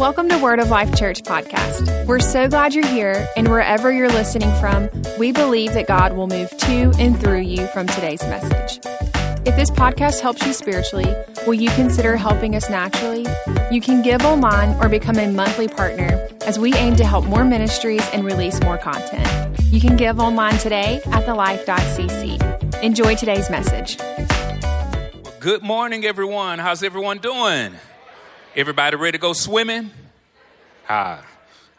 Welcome to Word of Life Church podcast. We're so glad you're here, and wherever you're listening from, we believe that God will move to and through you from today's message. If this podcast helps you spiritually, will you consider helping us naturally? You can give online or become a monthly partner as we aim to help more ministries and release more content. You can give online today at thelife.cc. Enjoy today's message. Good morning, everyone. How's everyone doing? Everybody ready to go swimming? Ah,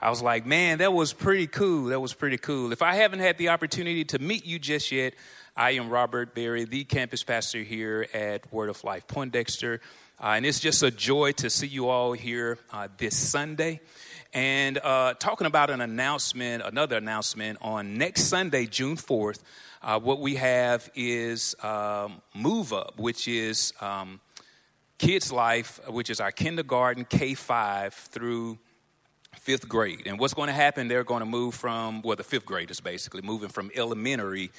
I was like, man, that was pretty cool. That was pretty cool. If I haven't had the opportunity to meet you just yet, I am Robert Berry, the campus pastor here at Word of Life Poindexter. Uh, and it's just a joy to see you all here uh, this Sunday. And uh, talking about an announcement, another announcement on next Sunday, June 4th, uh, what we have is um, Move Up, which is. Um, Kids Life, which is our kindergarten K 5 through fifth grade. And what's going to happen, they're going to move from, well, the fifth grade is basically, moving from elementary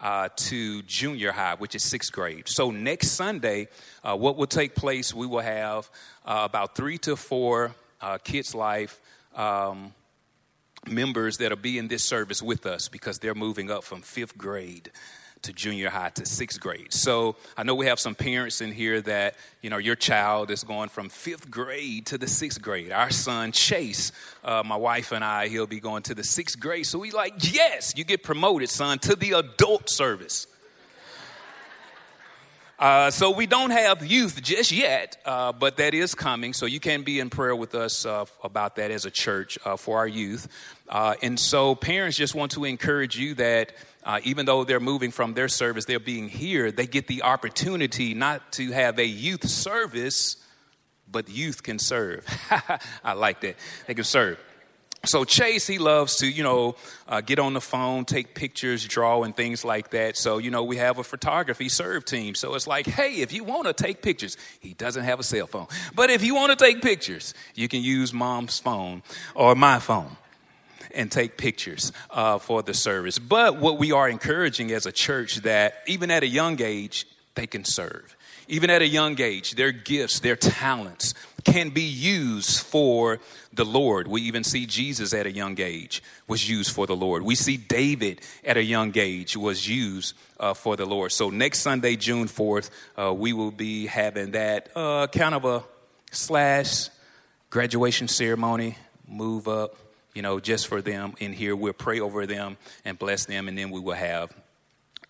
uh, to junior high, which is sixth grade. So next Sunday, uh, what will take place, we will have uh, about three to four uh, Kids Life um, members that'll be in this service with us because they're moving up from fifth grade to junior high to sixth grade. So I know we have some parents in here that, you know, your child is going from fifth grade to the sixth grade. Our son, Chase, uh, my wife and I, he'll be going to the sixth grade. So we like, yes, you get promoted, son, to the adult service. Uh, so we don't have youth just yet, uh, but that is coming. So you can be in prayer with us uh, about that as a church uh, for our youth. Uh, and so parents just want to encourage you that uh, even though they're moving from their service, they're being here, they get the opportunity not to have a youth service, but youth can serve. I like that. They can serve. So Chase, he loves to, you know, uh, get on the phone, take pictures, draw, and things like that. So, you know, we have a photography serve team. So it's like, hey, if you want to take pictures, he doesn't have a cell phone. But if you want to take pictures, you can use mom's phone or my phone and take pictures uh, for the service. But what we are encouraging as a church that even at a young age, they can serve. Even at a young age, their gifts, their talents can be used for the Lord. We even see Jesus at a young age was used for the Lord. We see David at a young age was used uh, for the Lord. So next Sunday, June 4th, uh, we will be having that uh, kind of a slash graduation ceremony, move up, you know, just for them in here. We'll pray over them and bless them, and then we will have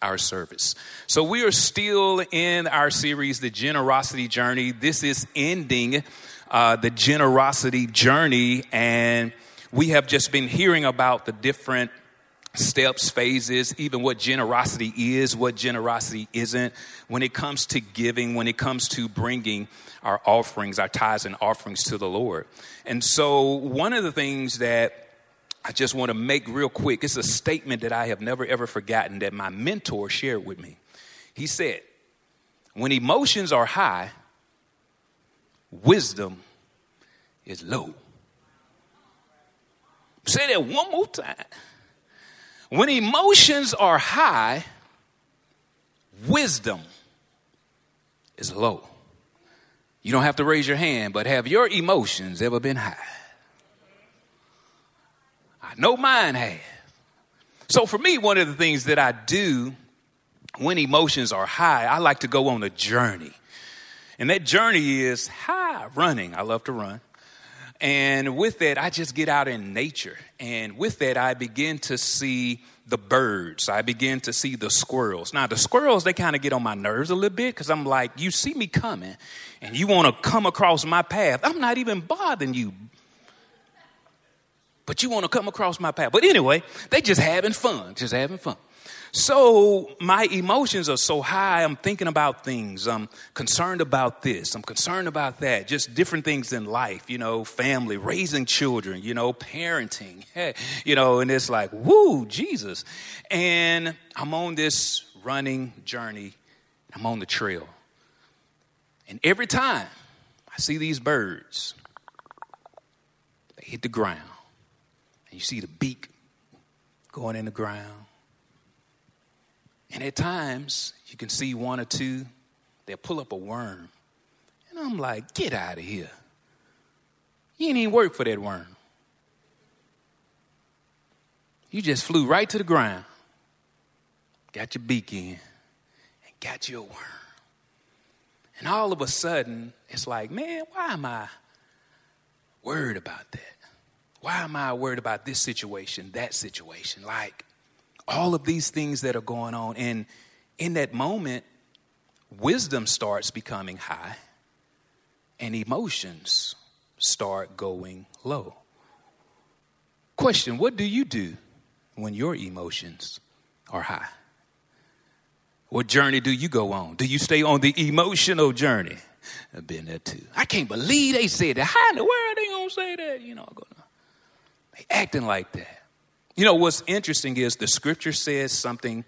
our service. So we are still in our series, The Generosity Journey. This is ending uh, the generosity journey, and we have just been hearing about the different steps, phases, even what generosity is, what generosity isn't, when it comes to giving, when it comes to bringing our offerings, our tithes and offerings to the Lord. And so, one of the things that I just want to make real quick, it's a statement that I have never ever forgotten that my mentor shared with me. He said, When emotions are high, wisdom is low. Say that one more time. When emotions are high, wisdom is low. You don't have to raise your hand, but have your emotions ever been high? I know mine have. So for me, one of the things that I do when emotions are high, I like to go on a journey. And that journey is high running. I love to run. And with that, I just get out in nature. And with that, I begin to see the birds. I begin to see the squirrels. Now, the squirrels, they kind of get on my nerves a little bit because I'm like, you see me coming and you want to come across my path. I'm not even bothering you. But you want to come across my path. But anyway, they just having fun, just having fun. So my emotions are so high. I'm thinking about things. I'm concerned about this. I'm concerned about that. Just different things in life, you know, family, raising children, you know, parenting, you know, and it's like, woo, Jesus. And I'm on this running journey. I'm on the trail. And every time I see these birds, they hit the ground. And you see the beak going in the ground and at times, you can see one or two, they'll pull up a worm. And I'm like, get out of here. You didn't even work for that worm. You just flew right to the ground, got your beak in, and got your worm. And all of a sudden, it's like, man, why am I worried about that? Why am I worried about this situation, that situation? Like all of these things that are going on. And in that moment, wisdom starts becoming high and emotions start going low. Question What do you do when your emotions are high? What journey do you go on? Do you stay on the emotional journey? I've been there too. I can't believe they said that. How in the world are they gonna say that? You know, they acting like that. You know what's interesting is the scripture says something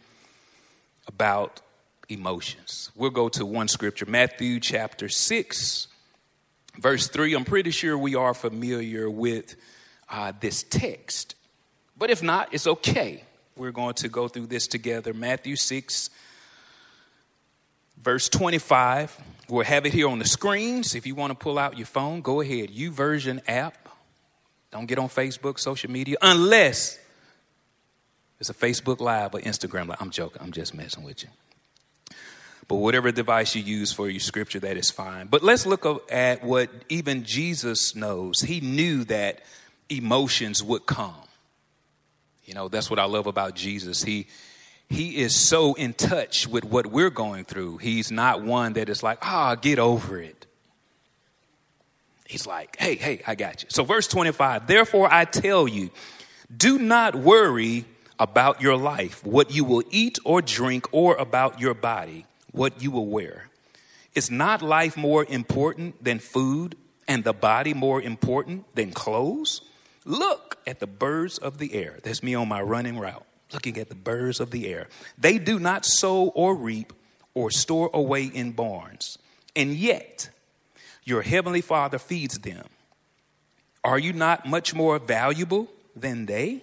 about emotions. We'll go to one scripture, Matthew chapter six, verse 3. I'm pretty sure we are familiar with uh, this text. But if not, it's okay. We're going to go through this together. Matthew 6, verse 25. We'll have it here on the screens. If you want to pull out your phone, go ahead. YouVersion app. Don't get on Facebook, social media, unless it's a Facebook Live or Instagram Live. I'm joking. I'm just messing with you. But whatever device you use for your scripture, that is fine. But let's look at what even Jesus knows. He knew that emotions would come. You know, that's what I love about Jesus. He he is so in touch with what we're going through. He's not one that is like, ah, oh, get over it. He's like, hey, hey, I got you. So, verse 25, therefore I tell you, do not worry about your life, what you will eat or drink, or about your body, what you will wear. Is not life more important than food, and the body more important than clothes? Look at the birds of the air. That's me on my running route, looking at the birds of the air. They do not sow or reap or store away in barns, and yet your heavenly Father feeds them. Are you not much more valuable than they?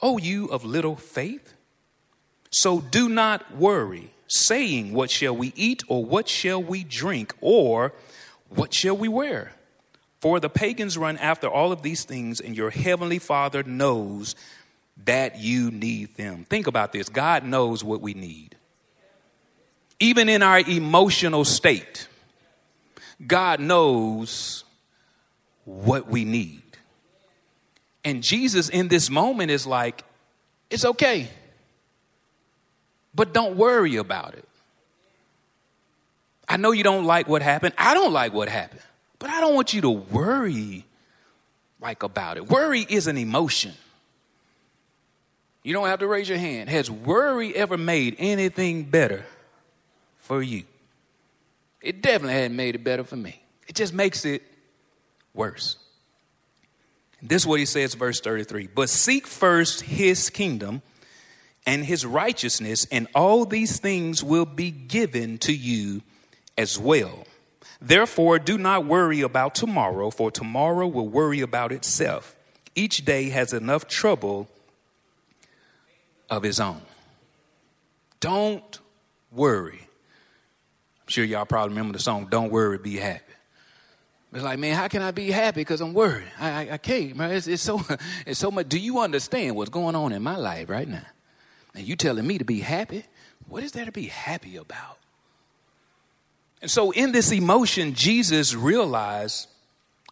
O you of little faith? So do not worry, saying, What shall we eat, or what shall we drink, or what shall we wear? For the pagans run after all of these things, and your heavenly Father knows that you need them. Think about this God knows what we need. Even in our emotional state, God knows what we need. And Jesus in this moment is like, it's okay, but don't worry about it. I know you don't like what happened. I don't like what happened. But I don't want you to worry like about it. Worry is an emotion. You don't have to raise your hand. Has worry ever made anything better for you? It definitely hadn't made it better for me. It just makes it worse. This is what he says, verse 33. But seek first his kingdom and his righteousness, and all these things will be given to you as well. Therefore, do not worry about tomorrow, for tomorrow will worry about itself. Each day has enough trouble of his own. Don't worry. I'm sure y'all probably remember the song, Don't Worry, Be Happy. It's like, man, how can I be happy because I'm worried? I, I, I can't, man. It's, it's, so, it's so much. Do you understand what's going on in my life right now? And you telling me to be happy? What is there to be happy about? And so, in this emotion, Jesus realized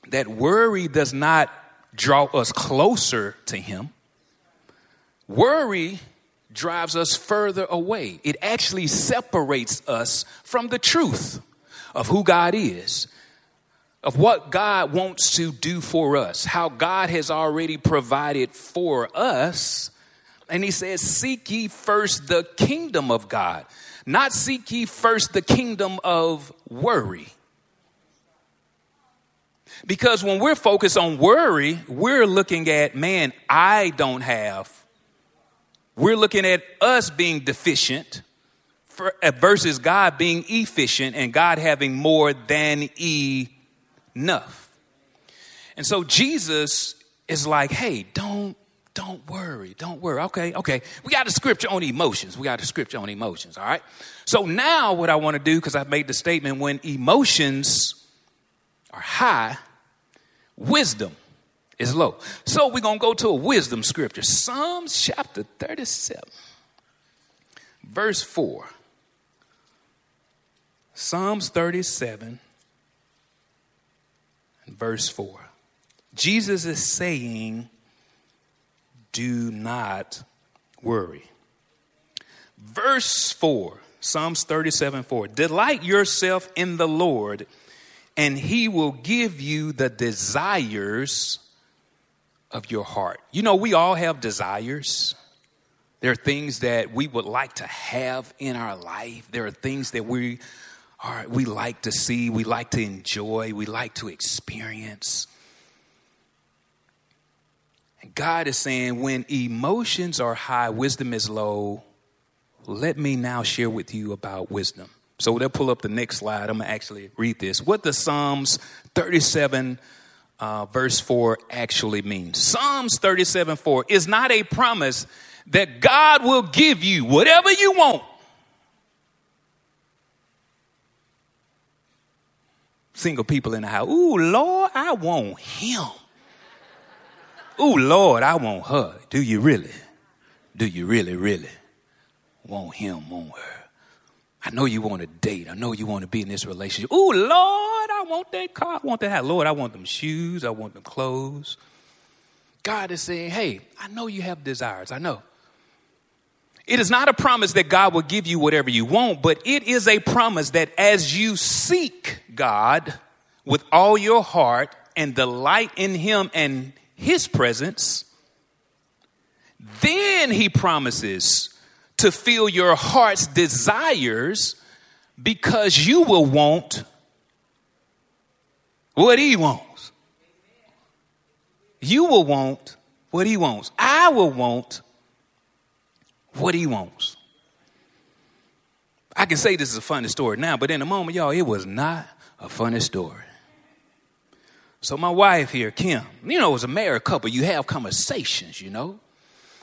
that worry does not draw us closer to Him. Worry drives us further away. It actually separates us from the truth of who God is, of what God wants to do for us, how God has already provided for us. And He says, Seek ye first the kingdom of God. Not seek ye first the kingdom of worry. Because when we're focused on worry, we're looking at, man, I don't have. We're looking at us being deficient versus God being efficient and God having more than enough. And so Jesus is like, hey, don't don't worry, don't worry. Okay, okay. We got a scripture on emotions. We got a scripture on emotions, all right? So now what I want to do, because I've made the statement, when emotions are high, wisdom is low. So we're to go to a wisdom scripture. Psalms chapter 37, verse 4. Psalms 37, verse 4. Jesus is saying, Do not worry. Verse 4, Psalms 37 4. Delight yourself in the Lord, and he will give you the desires of your heart. You know, we all have desires. There are things that we would like to have in our life. There are things that we are we like to see, we like to enjoy, we like to experience. And God is saying when emotions are high, wisdom is low. Let me now share with you about wisdom. So they'll pull up the next slide. I'm going to actually read this. What the Psalms 37, uh, verse 4 actually means. Psalms 37, 4 is not a promise that God will give you whatever you want single people in the house. Ooh, Lord, I want him. Ooh, Lord, I want her. Do you really? Do you really, really want him, want her? I know you want to date. I know you want to be in this relationship. Ooh, Lord, I want that car. I want that house. Lord, I want them shoes. I want them clothes. God is saying, hey, I know you have desires. I know. It is not a promise that God will give you whatever you want, but it is a promise that as you seek God with all your heart and delight in Him and His presence, then He promises to fill your heart's desires because you will want what He wants. You will want what He wants. I will want what he wants. I can say this is a funny story now, but in a moment, y'all, it was not a funny story. So my wife here, Kim, you know, as a married couple, you have conversations, you know.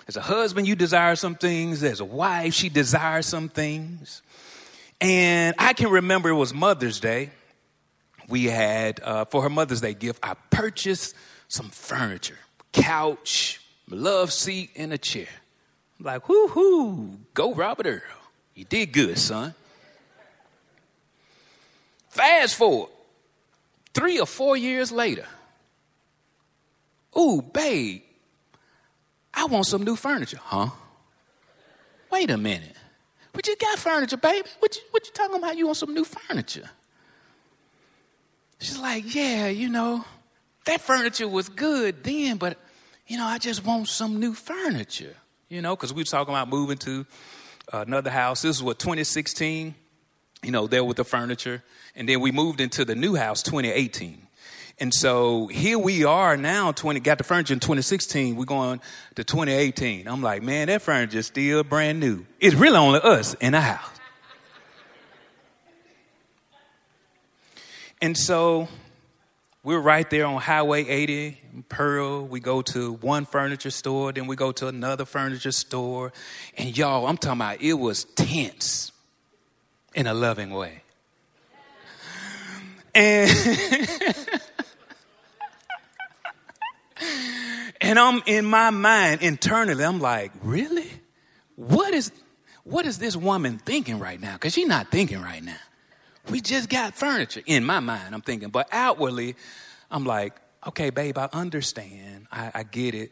As a husband, you desire some things. As a wife, she desires some things. And I can remember it was Mother's Day. We had, uh, for her Mother's Day gift, I purchased some furniture, couch, love seat, and a chair. Like, whoo hoo, go Robert Earl. You did good, son. Fast forward, three or four years later. Ooh, babe, I want some new furniture. Huh? Wait a minute. We just got furniture, baby. What you, what you talking about? You want some new furniture? She's like, yeah, you know, that furniture was good then, but, you know, I just want some new furniture you know, because we were talking about moving to uh, another house. This was what 2016, you know, there with the furniture, and then we moved into the new house 2018. And so here we are now, 20, got the furniture in 2016. We're going to 2018. I'm like, man, that furniture is still brand new. It's really only us in the house. And so we're right there on Highway 80 Pearl. We go to one furniture store, then we go to another furniture store. And y'all, I'm talking about it was tense in a loving way. And And I'm in my mind internally, I'm like, really? What is what is this woman thinking right now? Because she's not thinking right now. We just got furniture. In my mind, I'm thinking, but outwardly, I'm like, okay, babe, I understand. I, I get it.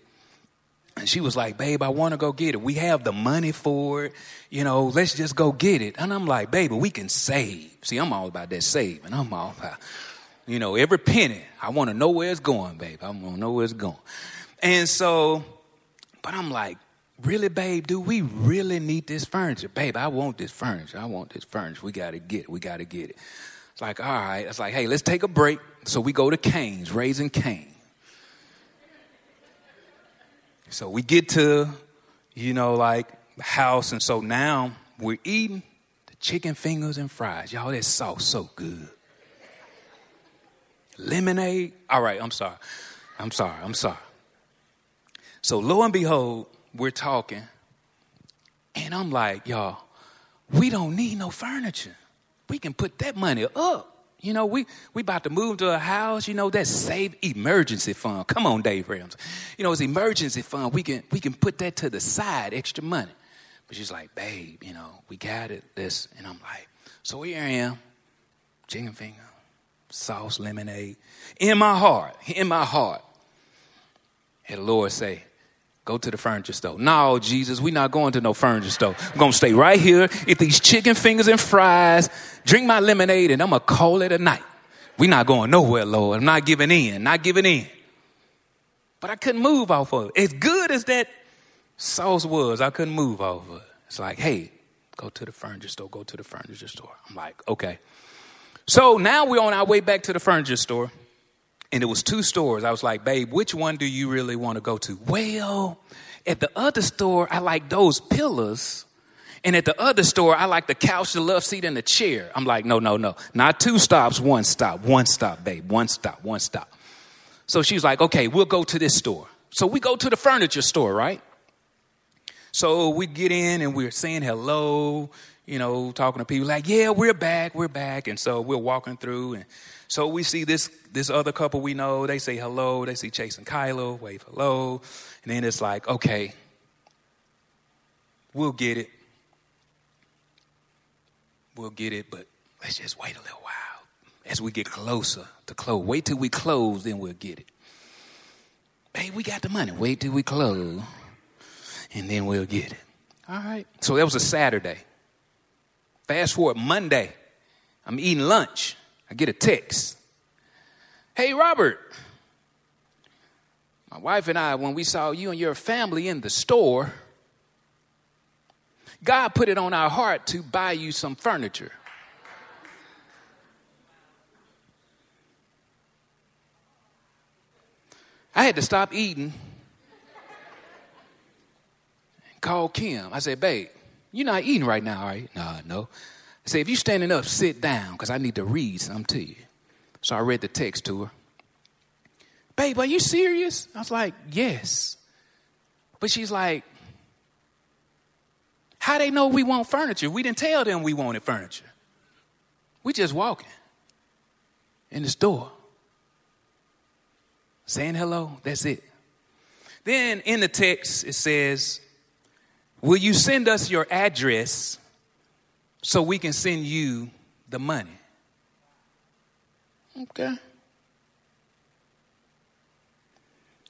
And she was like, babe, I want to go get it. We have the money for it. You know, let's just go get it. And I'm like, baby, we can save. See, I'm all about that saving. I'm all about, you know, every penny. I want to know where it's going, babe. I want to know where it's going. And so, but I'm like, really, babe, do we really need this furniture? Babe, I want this furniture. I want this furniture. We got to get it. We got to get it. It's like, all right. It's like, hey, let's take a break. So we go to Cane's, raising Cane. So we get to, you know, like the house, and so now we're eating the chicken fingers and fries. Y'all, that sauce so good. Lemonade. All right, I'm sorry. I'm sorry. I'm sorry. So lo and behold, we're talking, and I'm like, y'all, we don't need no furniture. We can put that money up. You know, we we about to move to a house. You know, that's save emergency fund. Come on, Dave Ramsey. You know, it's emergency fund. We can we can put that to the side, extra money. But she's like, babe, you know, we got it. This, and I'm like, so here I am, chicken finger, sauce, lemonade, in my heart, in my heart. And the Lord say, Go to the furniture store. No, Jesus, we're not going to no furniture store. I'm going to stay right here, eat these chicken fingers and fries, drink my lemonade, and I'm going to call it a night. We're not going nowhere, Lord. I'm not giving in, not giving in. But I couldn't move off of it. As good as that sauce was, I couldn't move off of it. It's like, hey, go to the furniture store, go to the furniture store. I'm like, okay. So now we're on our way back to the furniture store. And it was two stores. I was like, babe, which one do you really want to go to? Well, at the other store, I like those pillows. And at the other store, I like the couch, the love seat, and the chair. I'm like, no, no, no. Not two stops, one stop, one stop, babe. One stop, one stop. So she's like, okay, we'll go to this store. So we go to the furniture store, right? So we get in and we're saying hello, you know, talking to people like, yeah, we're back, we're back. And so we're walking through and so we see this this other couple we know, they say hello, they see Chase and Kylo, wave hello, and then it's like, okay, we'll get it. We'll get it, but let's just wait a little while as we get closer to close. Wait till we close, then we'll get it. Hey, we got the money. Wait till we close, and then we'll get it. All right. So that was a Saturday. Fast forward Monday. I'm eating lunch. I get a text. Hey, Robert. My wife and I, when we saw you and your family in the store, God put it on our heart to buy you some furniture. I had to stop eating and call Kim. I said, babe, you're not eating right now, right? No, no. I said, if you're standing up, sit down, because I need to read something to you. So I read the text to her. Babe, are you serious? I was like, yes. But she's like, how they know we want furniture? We didn't tell them we wanted furniture. We just walking in the store. Saying hello, that's it. Then in the text it says, Will you send us your address so we can send you the money? Okay.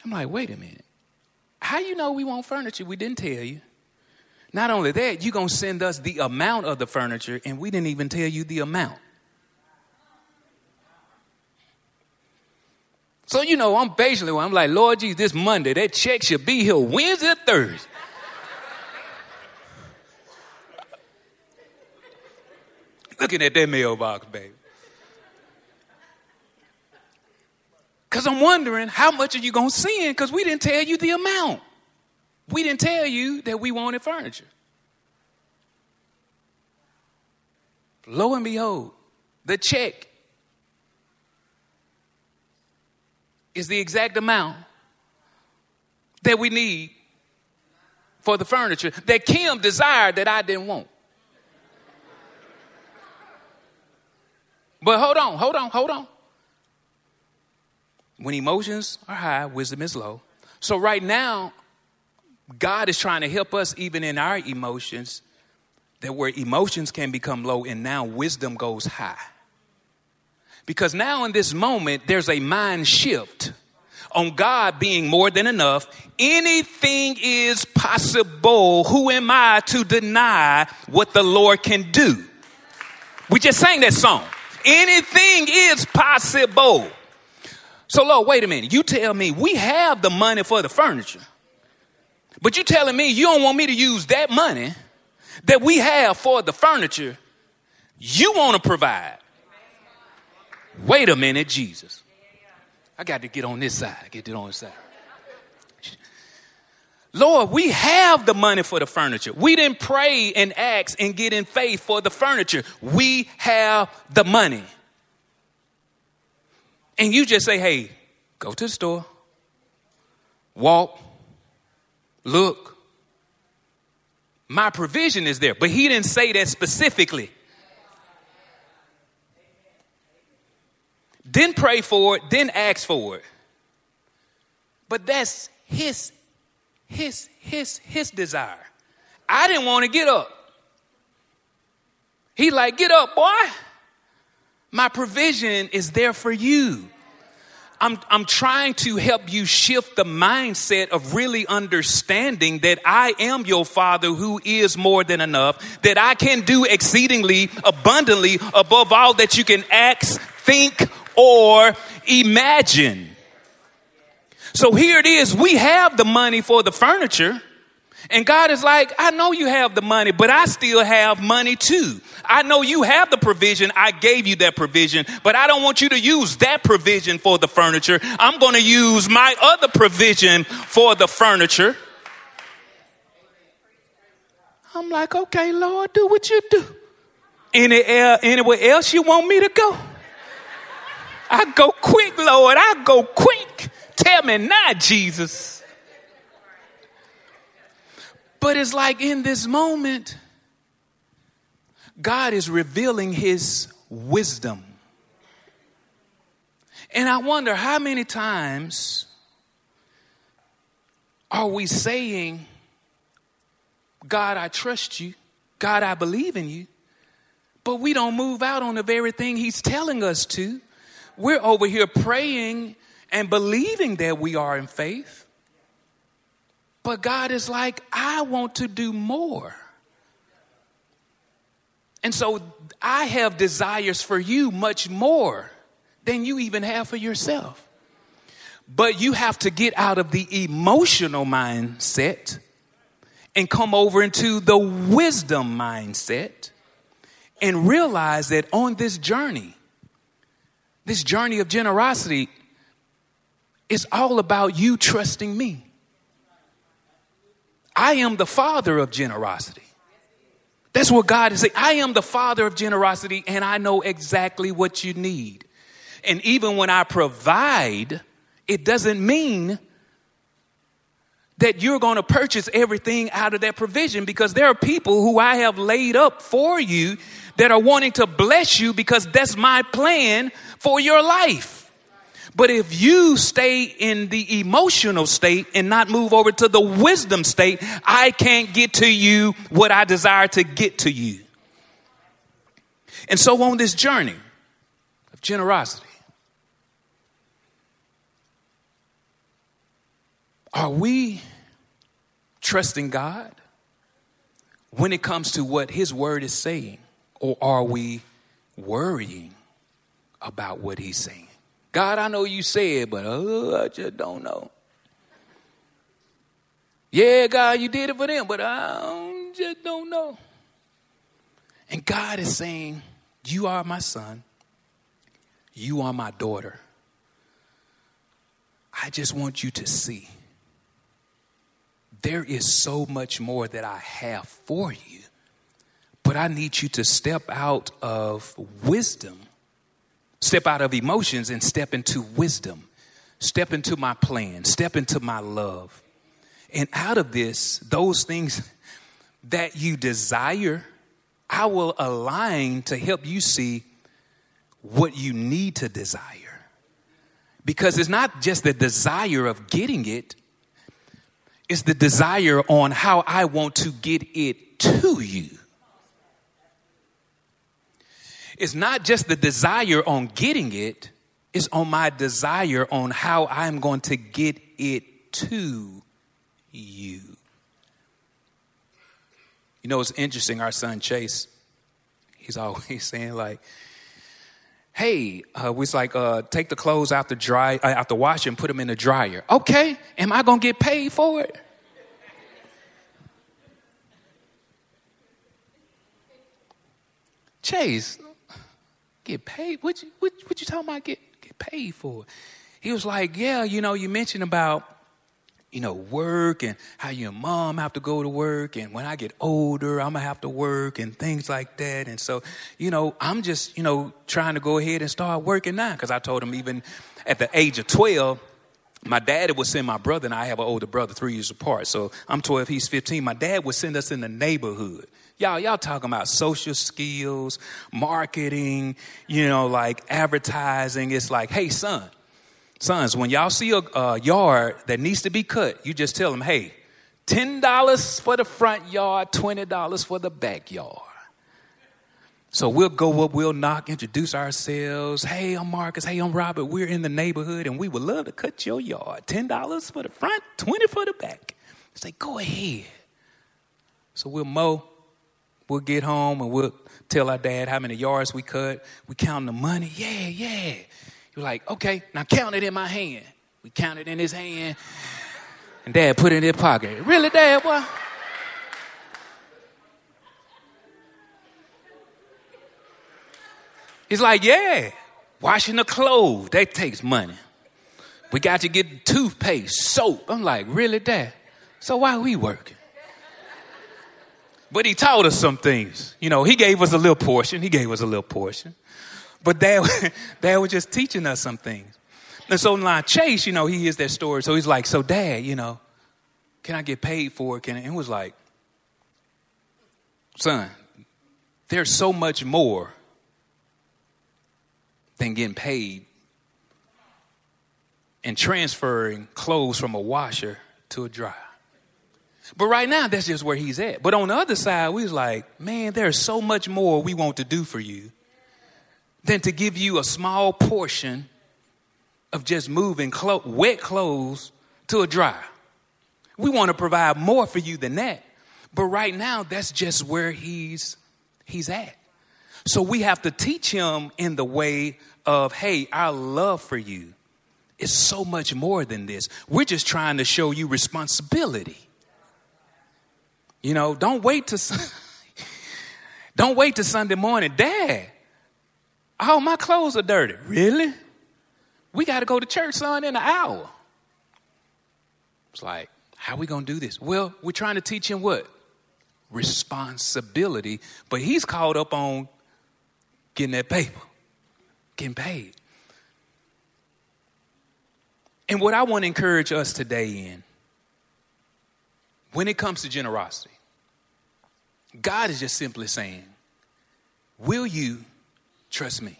I'm like, wait a minute. How you know we want furniture? We didn't tell you. Not only that, you're going to send us the amount of the furniture, and we didn't even tell you the amount. So, you know, I'm basically, I'm like, Lord Jesus, this Monday, that check should be here Wednesday or Thursday. Looking at that mailbox, baby. Because I'm wondering, how much are you going to send? Because we didn't tell you the amount. We didn't tell you that we wanted furniture. Lo and behold, the check is the exact amount that we need for the furniture that Kim desired that I didn't want. But hold on, hold on, hold on. When emotions are high, wisdom is low. So right now, God is trying to help us even in our emotions, that where emotions can become low and now wisdom goes high. Because now in this moment, there's a mind shift on God being more than enough. Anything is possible. Who am I to deny what the Lord can do? We just sang that song. Anything is possible. So, Lord, wait a minute. You tell me we have the money for the furniture, but you telling me you don't want me to use that money that we have for the furniture you want to provide. Wait a minute, Jesus. I got to get on this side, get it on this side. Lord, we have the money for the furniture. We didn't pray and ask and get in faith for the furniture. We have the money. And you just say, hey, go to the store, walk, look. My provision is there. But he didn't say that specifically. Didn't pray for it, didn't ask for it. But that's his his his his desire. I didn't want to get up. He like, get up, boy. My provision is there for you. I'm, I'm trying to help you shift the mindset of really understanding that I am your father who is more than enough, that I can do exceedingly abundantly above all that you can ask, think, or imagine. So here it is. We have the money for the furniture. And God is like, I know you have the money, but I still have money too. I know you have the provision. I gave you that provision, but I don't want you to use that provision for the furniture. I'm going to use my other provision for the furniture. I'm like, okay, Lord, do what you do. Any, anywhere else you want me to go? I go quick, Lord. I go quick. Tell me not, Jesus. But it's like in this moment, God is revealing his wisdom. And I wonder how many times are we saying, God, I trust you. God, I believe in you. But we don't move out on the very thing he's telling us to. We're over here praying and believing that we are in faith. But God is like, I want to do more. And so I have desires for you much more than you even have for yourself. But you have to get out of the emotional mindset and come over into the wisdom mindset and realize that on this journey, this journey of generosity, it's all about you trusting me. I am the father of generosity. That's what God is saying. I am the father of generosity and I know exactly what you need. And even when I provide, it doesn't mean that you're going to purchase everything out of that provision because there are people who I have laid up for you that are wanting to bless you because that's my plan for your life. But if you stay in the emotional state and not move over to the wisdom state, I can't get to you what I desire to get to you. And so on this journey of generosity, are we trusting God when it comes to what His Word is saying, or are we worrying about what He's saying? God, I know you said, but uh, I just don't know. Yeah, God, you did it for them, but I just don't know. And God is saying, You are my son. You are my daughter. I just want you to see there is so much more that I have for you, but I need you to step out of wisdom Step out of emotions and step into wisdom. Step into my plan. Step into my love. And out of this, those things that you desire, I will align to help you see what you need to desire. Because it's not just the desire of getting it, it's the desire on how I want to get it to you. It's not just the desire on getting it, it's on my desire on how I'm going to get it to you. You know, it's interesting. Our son Chase, he's always saying, like, hey, uh, was like, uh, take the clothes out the dry, uh, out the washer and put them in the dryer. Okay, am I gonna get paid for it? Chase, Get paid? What you, what, what you talking about get, get paid for? He was like, Yeah, you know, you mentioned about, you know, work and how your mom have to go to work. And when I get older, I'm going to have to work and things like that. And so, you know, I'm just, you know, trying to go ahead and start working now. Because I told him even at the age of 12, my dad would send my brother, and I have an older brother, three years apart. So I'm 12, he's 15. My dad would send us in the neighborhood. Y'all, y'all talking about social skills, marketing, you know, like advertising. It's like, hey, son, sons, when y'all see a, a yard that needs to be cut, you just tell them, hey, $10 for the front yard, $20 for the backyard. So we'll go up, we'll knock, introduce ourselves. Hey, I'm Marcus. Hey, I'm Robert. We're in the neighborhood and we would love to cut your yard. $10 for the front, 20 for the back. Say, go ahead. So we'll mow. We'll get home and we'll tell our dad how many yards we cut. We count the money. Yeah, yeah. You're like, okay, now count it in my hand. We count it in his hand. And dad put it in his pocket. Really, dad? What? He's like, yeah, washing the clothes, that takes money. We got to get toothpaste, soap. I'm like, really, Dad? So why are we working? But he taught us some things. You know, he gave us a little portion. He gave us a little portion. But Dad, Dad was just teaching us some things. And so in now Chase, you know, he hears that story. So he's like, so Dad, you know, can I get paid for it? Can it? And was like, son, there's so much more than getting paid and transferring clothes from a washer to a dryer. But right now, that's just where he's at. But on the other side, we was like, man, there's so much more we want to do for you than to give you a small portion of just moving clo- wet clothes to a dryer. We want to provide more for you than that. But right now, that's just where he's he's at. So we have to teach him in the way of, hey, our love for you is so much more than this. We're just trying to show you responsibility. You know, don't wait to don't wait to Sunday morning, Dad. All my clothes are dirty. Really? We got to go to church, son, in an hour. It's like, how are we going to do this? Well, we're trying to teach him what? Responsibility. But he's caught up on getting that paper, getting paid. And what I want to encourage us today in, when it comes to generosity, God is just simply saying, Will you trust me?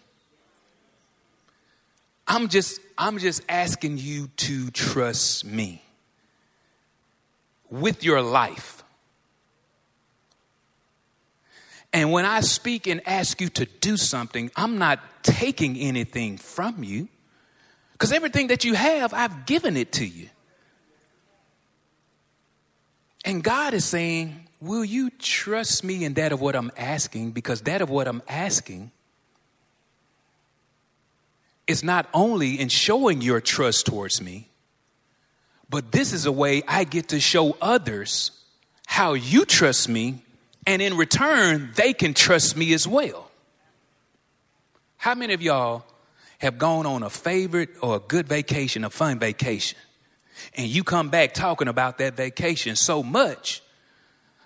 I'm just, I'm just asking you to trust me with your life. And when I speak and ask you to do something, I'm not taking anything from you. Because everything that you have, I've given it to you. And God is saying, Will you trust me in that of what I'm asking? Because that of what I'm asking is not only in showing your trust towards me, but this is a way I get to show others how you trust me and in return, they can trust me as well. How many of y'all have gone on a favorite or a good vacation, a fun vacation, and you come back talking about that vacation so much,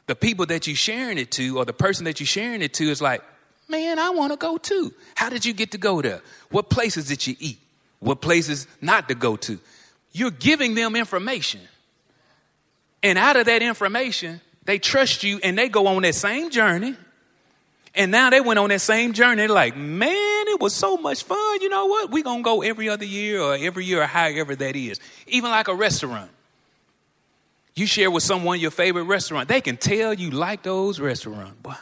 the people that you're sharing it to or the person that you're sharing it to is like, man, I want to go too. How did you get to go there? What places did you eat? What places not to go to? You're giving them information. And out of that information, they trust you and they go on that same journey. And now they went on that same journey. Like, man, it was so much fun. You know what? We're going to go every other year or every year or however that is. Even like a restaurant. You share with someone your favorite restaurant. They can tell you like those restaurants. Boy.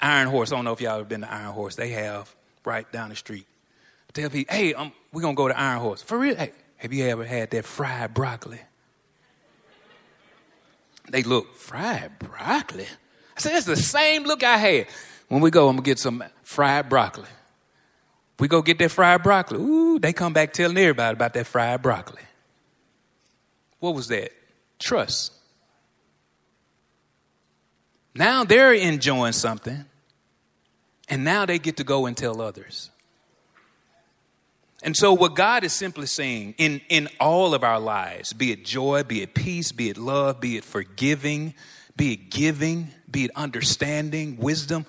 Iron Horse. I don't know if y'all have been to Iron Horse. They have right down the street. Tell people, hey, um, we're going to go to Iron Horse. For real? Hey, have you ever had that fried broccoli? They look, fried broccoli? I said, that's the same look I had. When we go, I'm gonna get some fried broccoli. We go get that fried broccoli. Ooh, they come back telling everybody about that fried broccoli. What was that? Trust. Now they're enjoying something, and now they get to go and tell others. And so, what God is simply saying in, in all of our lives, be it joy, be it peace, be it love, be it forgiving, be it giving, be it understanding, wisdom,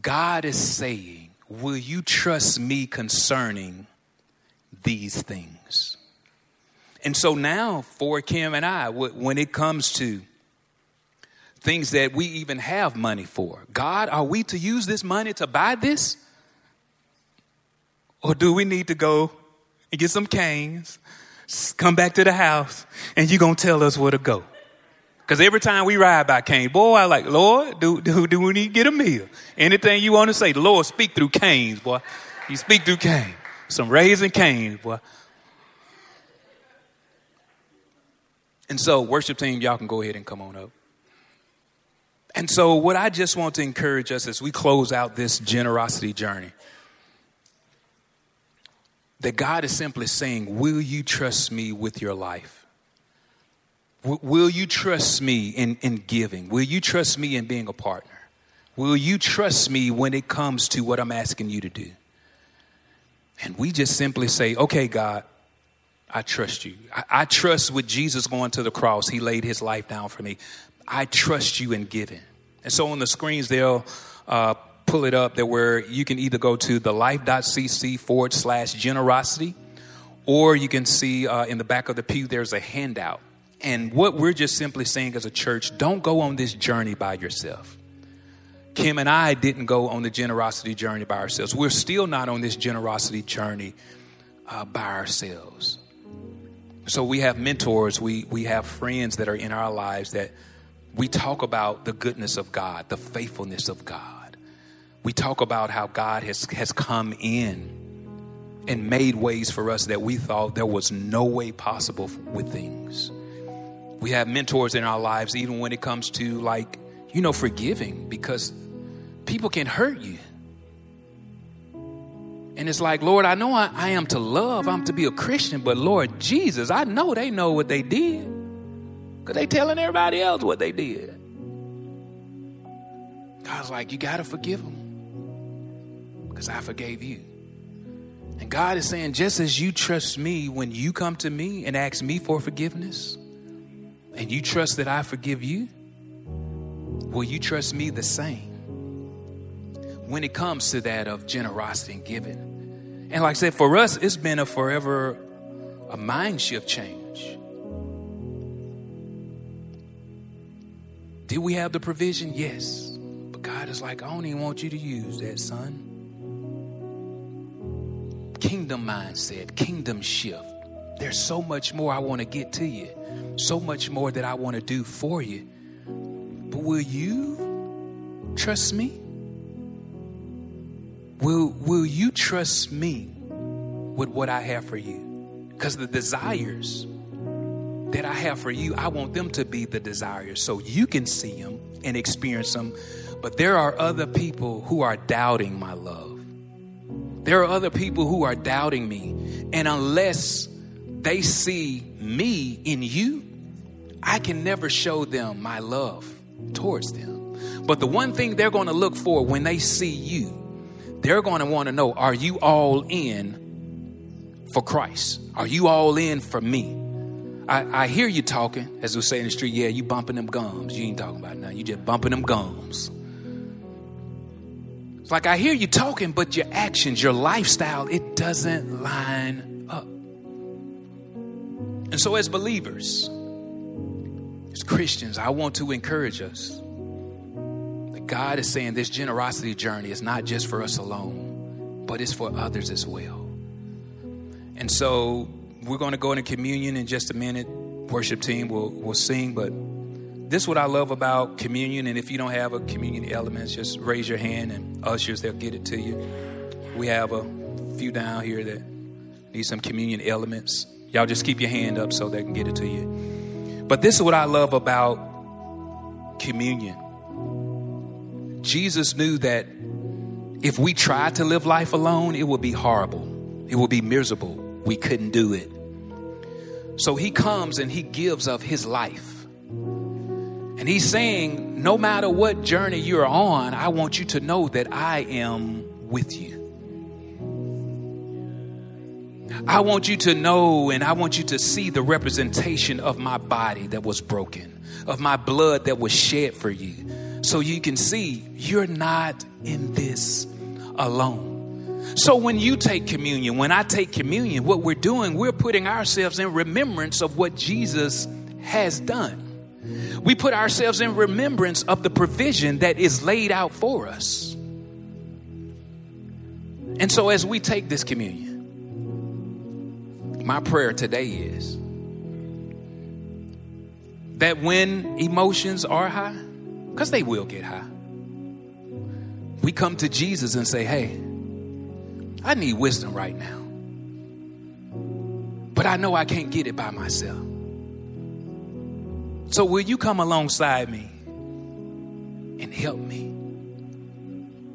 God is saying, Will you trust me concerning these things? And so now, for Kim and I, when it comes to things that we even have money for, God, are we to use this money to buy this? Or do we need to go and get some Cane's, come back to the house, and you're going to tell us where to go? Because every time we ride by Cane, boy, I like, Lord, do, do, do we need to get a meal? Anything you want to say, Lord speak through Cane's, boy. You speak through Cane. Some Raising Cane's, boy. And so, worship team, y'all can go ahead and come on up. And so, what I just want to encourage us as we close out this generosity journey, that God is simply saying, Will you trust me with your life? will you trust me in, in giving? Will you trust me in being a partner? Will you trust me when it comes to what I'm asking you to do? And we just simply say, Okay, God, I trust you. I, I trust with Jesus going to the cross, he laid his life down for me. I trust you in giving. And so on the screens, they'll uh, pull it up that where you can either go to the life.cc forward slash generosity, or you can see uh, in the back of the pew there's a handout. And what we're just simply saying as a church, don't go on this journey by yourself. Kim and I didn't go on the generosity journey by ourselves. We're still not on this generosity journey uh, by ourselves. So we have mentors, we, we have friends that are in our lives that we talk about the goodness of God, the faithfulness of God. We talk about how God has, has come in and made ways for us that we thought there was no way possible with things. We have mentors in our lives, even when it comes to, like, you know, forgiving, because people can hurt you. And it's like, Lord, I know I, I, am to love, I'm to be a Christian, but Lord Jesus, I know they know what they did. Because they telling everybody else what they did. God's like, you got to forgive them. Because I forgave you. And God is saying, just as you trust me when you come to me and ask me for forgiveness, and you trust that I forgive you, will you trust me the same? When it comes to that of generosity and giving. And like I said, for us, it's been a forever a mind shift change. Did we have the provision? Yes. But God is like, I don't even want you to use that, son. Kingdom mindset, kingdom shift. There's so much more I want to get to you, so much more that I want to do for you. But will you trust me? Will, will you trust me with what I have for you? Because the desires that I have for you, I want them to be the desires so you can see them and experience them. But there are other people who are doubting my love. There are other people who are doubting me. And unless they see me in you, I can never show them my love towards them. But the one thing they're going to look for when they see you, they're going to want to know are you all in for Christ? Are you all in for me? I, I hear you talking, as we say in the street, yeah, you bumping them gums. You ain't talking about nothing. You just bumping them gums. It's like I hear you talking, but your actions, your lifestyle, it doesn't line up. And so, as believers, as Christians, I want to encourage us God is saying this generosity journey is not just for us alone, but it's for others as well. And so, we're going to go into communion in just a minute. Worship team will will sing, but this is what I love about communion. And if you don't have a communion elements, just raise your hand and ushers they'll get it to you. We have a few down here that need some communion elements. Y'all just keep your hand up so they can get it to you. But this is what I love about communion. Jesus knew that if we tried to live life alone, it would be horrible. It would be miserable. We couldn't do it. So he comes and he gives of his life. And he's saying, no matter what journey you're on, I want you to know that I am with you. I want you to know and I want you to see the representation of my body that was broken, of my blood that was shed for you, so you can see you're not in this alone. So when you take communion, when I take communion, what we're doing, we're putting ourselves in remembrance of what Jesus has done. We put ourselves in remembrance of the provision that is laid out for us. And so as we take this communion, my prayer today is that when emotions are high, because they will get high, we come to Jesus and say, Hey, I need wisdom right now. But I know I can't get it by myself. So will you come alongside me and help me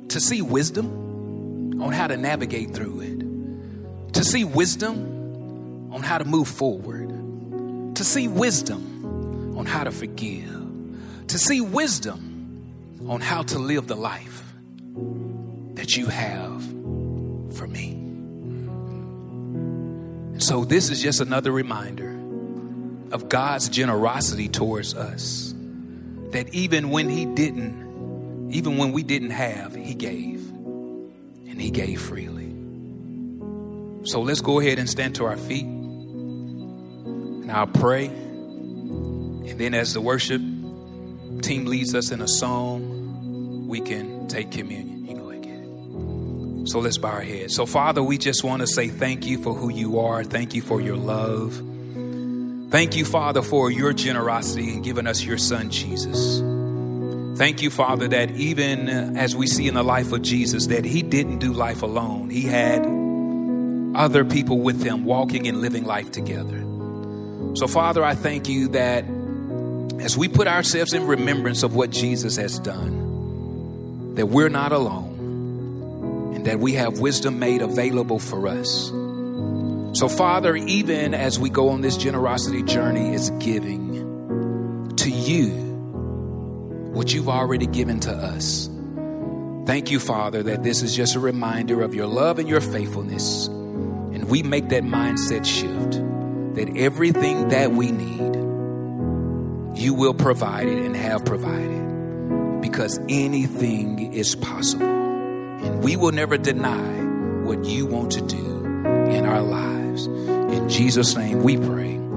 to see wisdom on how to navigate through it, to see wisdom on how to move forward, to see wisdom on how to forgive, to see wisdom on how to live the life that you have for me. So, this is just another reminder of God's generosity towards us. That even when He didn't, even when we didn't have, He gave. And He gave freely. So, let's go ahead and stand to our feet. And I'll pray. And then, as the worship team leads us in a song, we can take communion. You know again. So let's bow our heads. So, Father, we just want to say thank you for who you are. Thank you for your love. Thank you, Father, for your generosity in giving us your son, Jesus. Thank you, Father, that even as we see in the life of Jesus, that he didn't do life alone. He had other people with him walking and living life together. So, Father, I thank you that as we put ourselves in remembrance of what Jesus has done, that we're not alone and that we have wisdom made available for us. So, Father, even as we go on this generosity journey, is giving to you what you've already given to us. Thank you, Father, that this is just a reminder of your love and your faithfulness. And we make that mindset shift that everything that we need, you will provide it and have provided because anything is possible. And we will never deny what you want to do in our lives. In Jesus' name we pray.